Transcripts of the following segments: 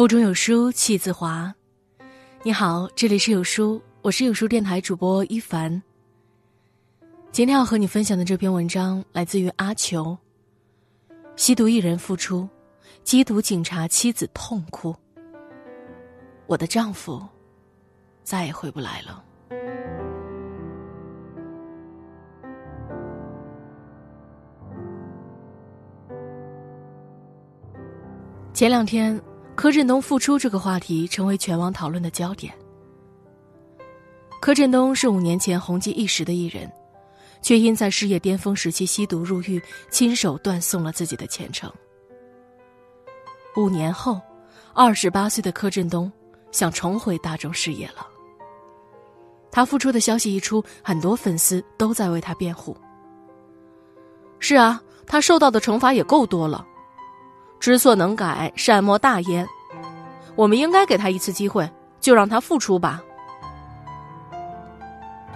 腹中有书气自华。你好，这里是有书，我是有书电台主播一凡。今天要和你分享的这篇文章来自于阿球。吸毒一人复出，缉毒警察妻子痛哭。我的丈夫再也回不来了。前两天，柯震东复出这个话题成为全网讨论的焦点。柯震东是五年前红极一时的艺人，却因在事业巅峰时期吸毒入狱，亲手断送了自己的前程。五年后，二十八岁的柯震东想重回大众视野了。他复出的消息一出，很多粉丝都在为他辩护。是啊，他受到的惩罚也够多了。知错能改，善莫大焉。我们应该给他一次机会，就让他付出吧。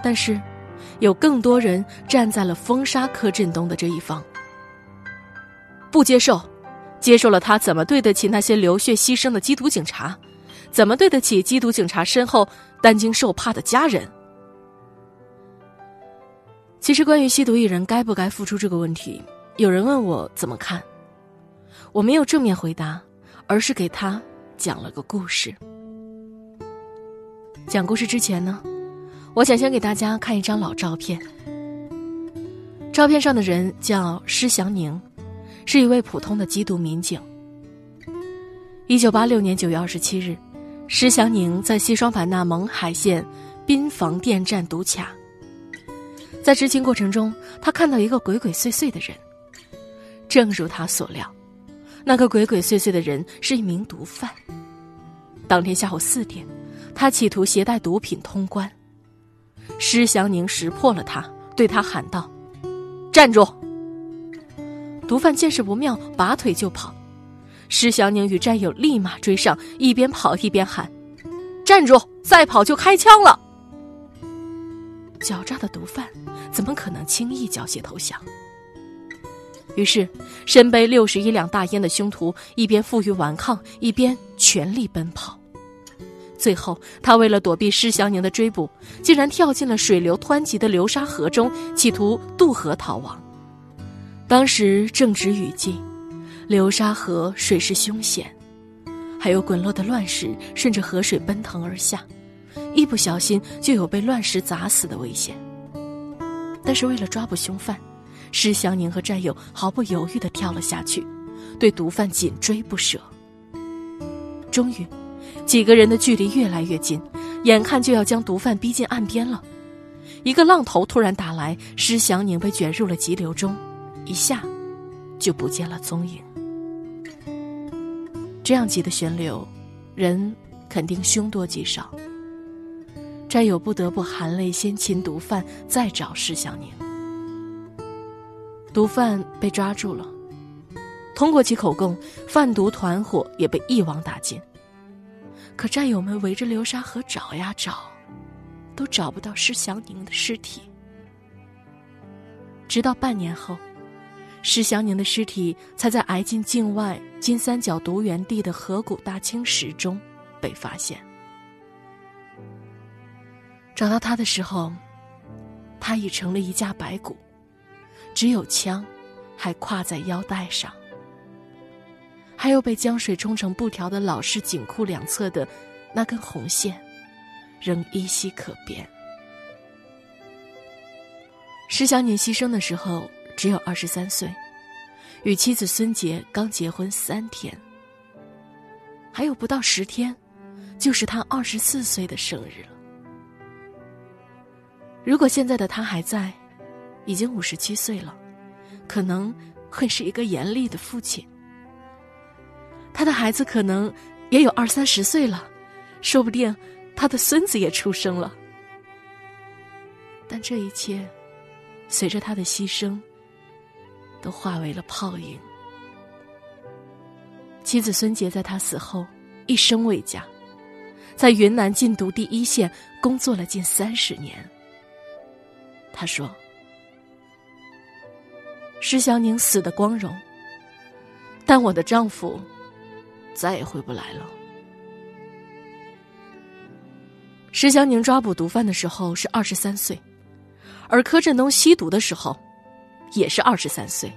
但是，有更多人站在了封杀柯震东的这一方，不接受，接受了他怎么对得起那些流血牺牲的缉毒警察？怎么对得起缉毒警察身后担惊受怕的家人？其实，关于吸毒艺人该不该付出这个问题，有人问我怎么看。我没有正面回答，而是给他讲了个故事。讲故事之前呢，我想先给大家看一张老照片。照片上的人叫施祥宁，是一位普通的缉毒民警。一九八六年九月二十七日，施祥宁在西双版纳勐海县滨房店站毒卡。在执勤过程中，他看到一个鬼鬼祟祟的人，正如他所料。那个鬼鬼祟祟的人是一名毒贩。当天下午四点，他企图携带毒品通关。施祥宁识破了他，对他喊道：“站住！”毒贩见势不妙，拔腿就跑。施祥宁与战友立马追上，一边跑一边喊：“站住！再跑就开枪了！”狡诈的毒贩怎么可能轻易缴械投降？于是，身背六十一两大烟的凶徒一边负隅顽抗，一边全力奔跑。最后，他为了躲避施祥宁的追捕，竟然跳进了水流湍急的流沙河中，企图渡河逃亡。当时正值雨季，流沙河水势凶险，还有滚落的乱石顺着河水奔腾而下，一不小心就有被乱石砸死的危险。但是为了抓捕凶犯。施祥宁和战友毫不犹豫地跳了下去，对毒贩紧追不舍。终于，几个人的距离越来越近，眼看就要将毒贩逼近岸边了。一个浪头突然打来，施祥宁被卷入了急流中，一下就不见了踪影。这样急的旋流，人肯定凶多吉少。战友不得不含泪先擒毒贩，再找施祥宁。毒贩被抓住了，通过其口供，贩毒团伙也被一网打尽。可战友们围着流沙河找呀找，都找不到施祥宁的尸体。直到半年后，施祥宁的尸体才在挨近境外金三角毒源地的河谷大青石中被发现。找到他的时候，他已成了一架白骨。只有枪，还挎在腰带上，还有被江水冲成布条的老式警裤两侧的那根红线，仍依稀可辨。石小宁牺牲的时候只有二十三岁，与妻子孙杰刚结婚三天，还有不到十天，就是他二十四岁的生日了。如果现在的他还在。已经五十七岁了，可能会是一个严厉的父亲。他的孩子可能也有二三十岁了，说不定他的孙子也出生了。但这一切，随着他的牺牲，都化为了泡影。妻子孙杰在他死后一生未嫁，在云南禁毒第一线工作了近三十年。他说。施祥宁死的光荣但我的丈夫再也回不来了。施祥宁抓捕毒贩的时候是二十三岁而柯震东吸毒的时候也是二十三岁。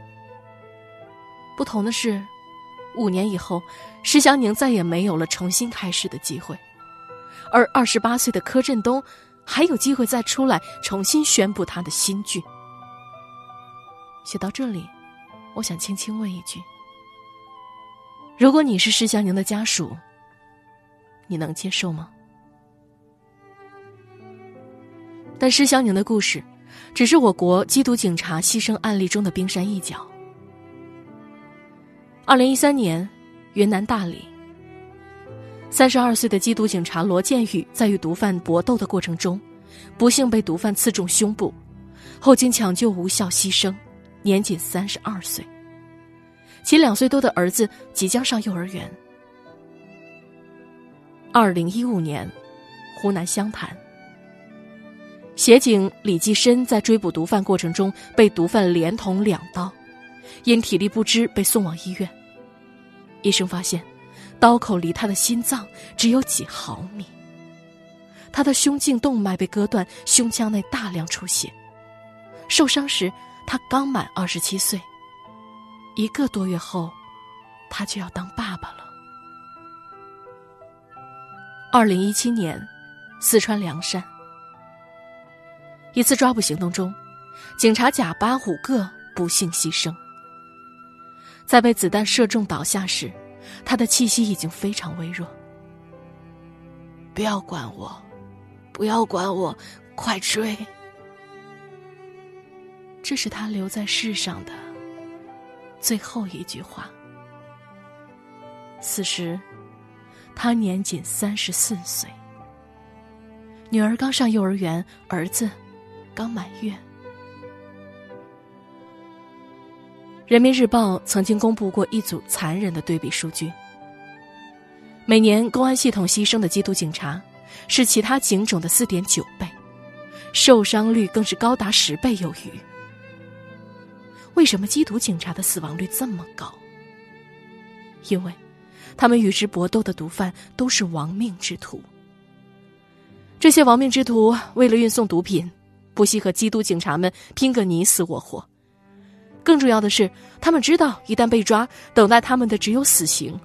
不同的是五年以后施祥宁再也没有了重新开始的机会而二十八岁的柯震东还有机会再出来重新宣布他的新剧。写到这里，我想轻轻问一句：如果你是施祥宁的家属，你能接受吗？但施祥宁的故事，只是我国缉毒警察牺牲案例中的冰山一角。二零一三年，云南大理，三十二岁的缉毒警察罗建宇在与毒贩搏斗的过程中，不幸被毒贩刺中胸部，后经抢救无效牺牲，年仅三十二岁。其两岁多的儿子即将上幼儿园。二零一五年，湖南湘潭。协警李继深在追捕毒贩过程中被毒贩连捅两刀，因体力不支被送往医院。医生发现，刀口离他的心脏只有几毫米。他的胸颈动脉被割断，胸腔内大量出血。受伤时，他刚满二十七岁。一个多月后，他就要当爸爸了。二零一七年，四川凉山。一次抓捕行动中，警察甲八五个不幸牺牲。在被子弹射中倒下时，他的气息已经非常微弱。不要管我，不要管我，快追！这是他留在世上的最后一句话。此时，他年仅三十四岁，女儿刚上幼儿园，儿子。刚满月。人民日报曾经公布过一组残忍的对比数据：每年公安系统牺牲的缉毒警察是其他警种的四点九倍，受伤率更是高达十倍有余。为什么缉毒警察的死亡率这么高？因为，他们与之搏斗的毒贩都是亡命之徒。这些亡命之徒为了运送毒品。不惜和缉毒警察们拼个你死我活。更重要的是，他们知道一旦被抓，等待他们的只有死刑，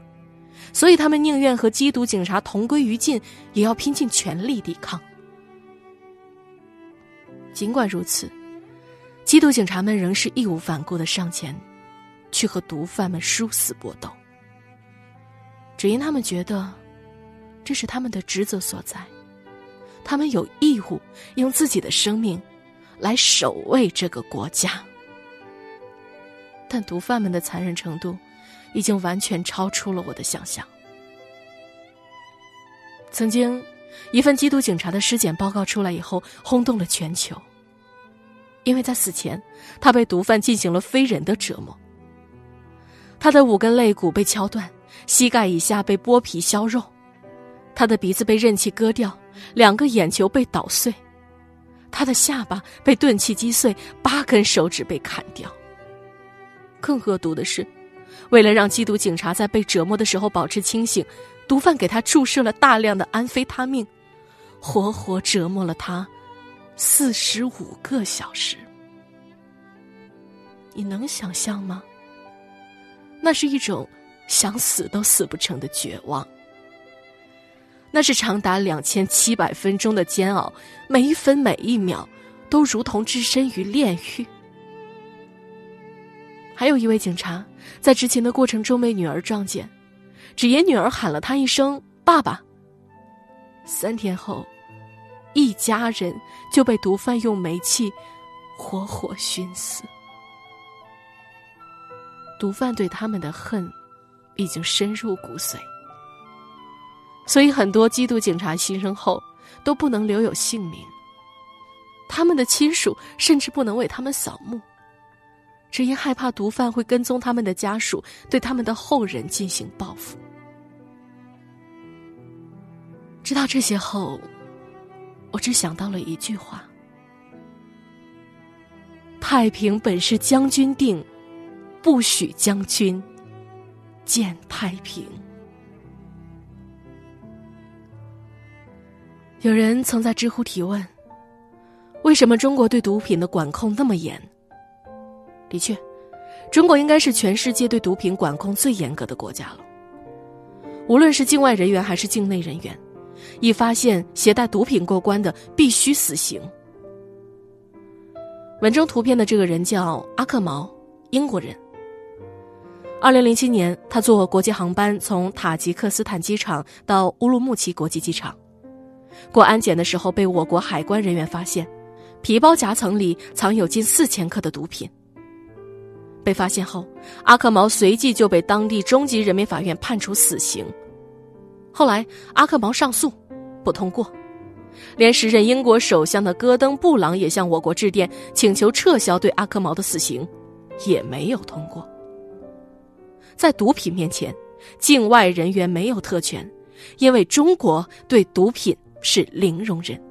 所以他们宁愿和缉毒警察同归于尽，也要拼尽全力抵抗。尽管如此，缉毒警察们仍是义无反顾的上前，去和毒贩们殊死搏斗，只因他们觉得，这是他们的职责所在。他们有义务用自己的生命来守卫这个国家，但毒贩们的残忍程度已经完全超出了我的想象。曾经，一份缉毒警察的尸检报告出来以后，轰动了全球，因为在死前，他被毒贩进行了非人的折磨。他的五根肋骨被敲断，膝盖以下被剥皮削肉，他的鼻子被刃器割掉。两个眼球被捣碎，他的下巴被钝器击碎，八根手指被砍掉。更恶毒的是，为了让缉毒警察在被折磨的时候保持清醒，毒贩给他注射了大量的安非他命，活活折磨了他四十五个小时。你能想象吗？那是一种想死都死不成的绝望。那是长达两千七百分钟的煎熬，每一分每一秒，都如同置身于炼狱。还有一位警察在执勤的过程中被女儿撞见，只因女儿喊了他一声“爸爸”。三天后，一家人就被毒贩用煤气活活熏死。毒贩对他们的恨，已经深入骨髓。所以，很多缉毒警察牺牲后都不能留有姓名，他们的亲属甚至不能为他们扫墓，只因害怕毒贩会跟踪他们的家属，对他们的后人进行报复。知道这些后，我只想到了一句话：“太平本是将军定，不许将军见太平。”有人曾在知乎提问：“为什么中国对毒品的管控那么严？”的确，中国应该是全世界对毒品管控最严格的国家了。无论是境外人员还是境内人员，一发现携带毒品过关的，必须死刑。文中图片的这个人叫阿克毛，英国人。二零零七年，他坐国际航班从塔吉克斯坦机场到乌鲁木齐国际机场。过安检的时候，被我国海关人员发现，皮包夹层里藏有近四千克的毒品。被发现后，阿克毛随即就被当地中级人民法院判处死刑。后来，阿克毛上诉，不通过，连时任英国首相的戈登·布朗也向我国致电，请求撤销对阿克毛的死刑，也没有通过。在毒品面前，境外人员没有特权，因为中国对毒品。是零容忍。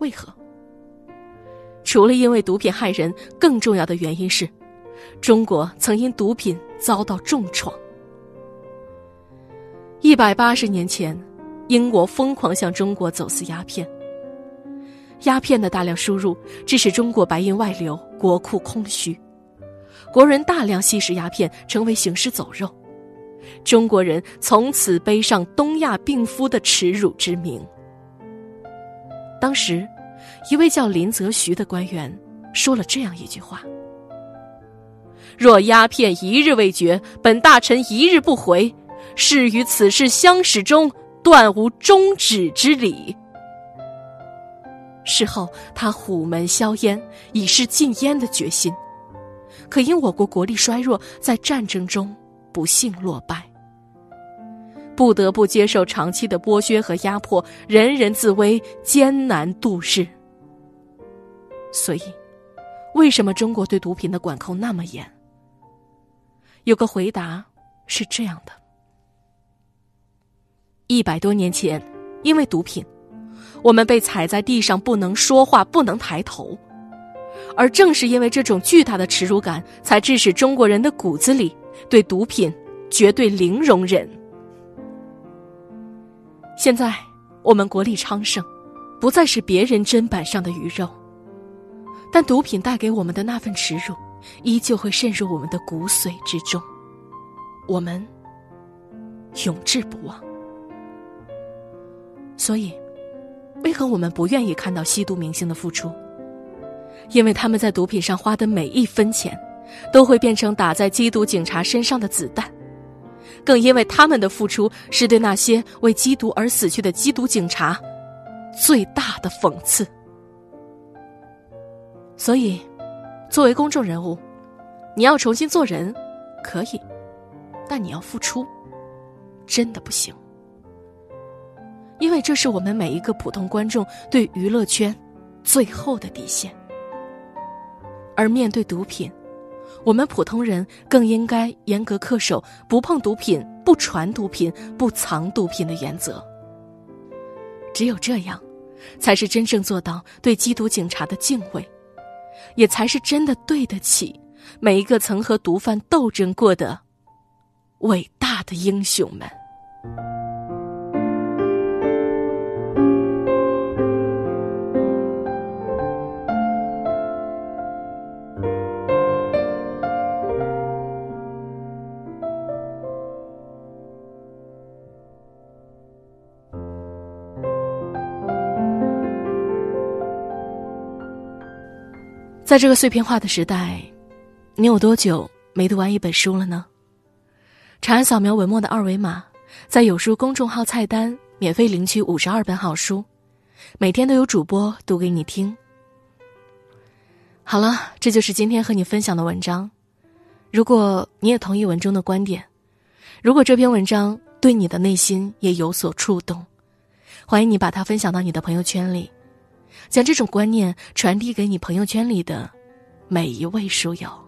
为何？除了因为毒品害人，更重要的原因是，中国曾因毒品遭到重创。一百八十年前，英国疯狂向中国走私鸦片，鸦片的大量输入致使中国白银外流，国库空虚，国人大量吸食鸦片，成为行尸走肉。中国人从此背上东亚病夫的耻辱之名。当时，一位叫林则徐的官员说了这样一句话：“若鸦片一日未绝，本大臣一日不回，是与此事相始终，断无终止之理。”事后，他虎门销烟，以示禁烟的决心。可因我国国力衰弱，在战争中。不幸落败，不得不接受长期的剥削和压迫，人人自危，艰难度日。所以，为什么中国对毒品的管控那么严？有个回答是这样的：一百多年前，因为毒品，我们被踩在地上，不能说话，不能抬头，而正是因为这种巨大的耻辱感，才致使中国人的骨子里。对毒品绝对零容忍。现在我们国力昌盛，不再是别人砧板上的鱼肉，但毒品带给我们的那份耻辱，依旧会渗入我们的骨髓之中，我们永志不忘。所以，为何我们不愿意看到吸毒明星的付出？因为他们在毒品上花的每一分钱。都会变成打在缉毒警察身上的子弹，更因为他们的付出是对那些为缉毒而死去的缉毒警察最大的讽刺。所以，作为公众人物，你要重新做人，可以，但你要付出，真的不行。因为这是我们每一个普通观众对娱乐圈最后的底线。而面对毒品。我们普通人更应该严格恪守“不碰毒品、不传毒品、不藏毒品”的原则。只有这样，才是真正做到对缉毒警察的敬畏，也才是真的对得起每一个曾和毒贩斗争过的伟大的英雄们。在这个碎片化的时代，你有多久没读完一本书了呢？长按扫描文末的二维码，在有书公众号菜单免费领取五十二本好书，每天都有主播读给你听。好了，这就是今天和你分享的文章。如果你也同意文中的观点，如果这篇文章对你的内心也有所触动，欢迎你把它分享到你的朋友圈里。将这种观念传递给你朋友圈里的每一位书友。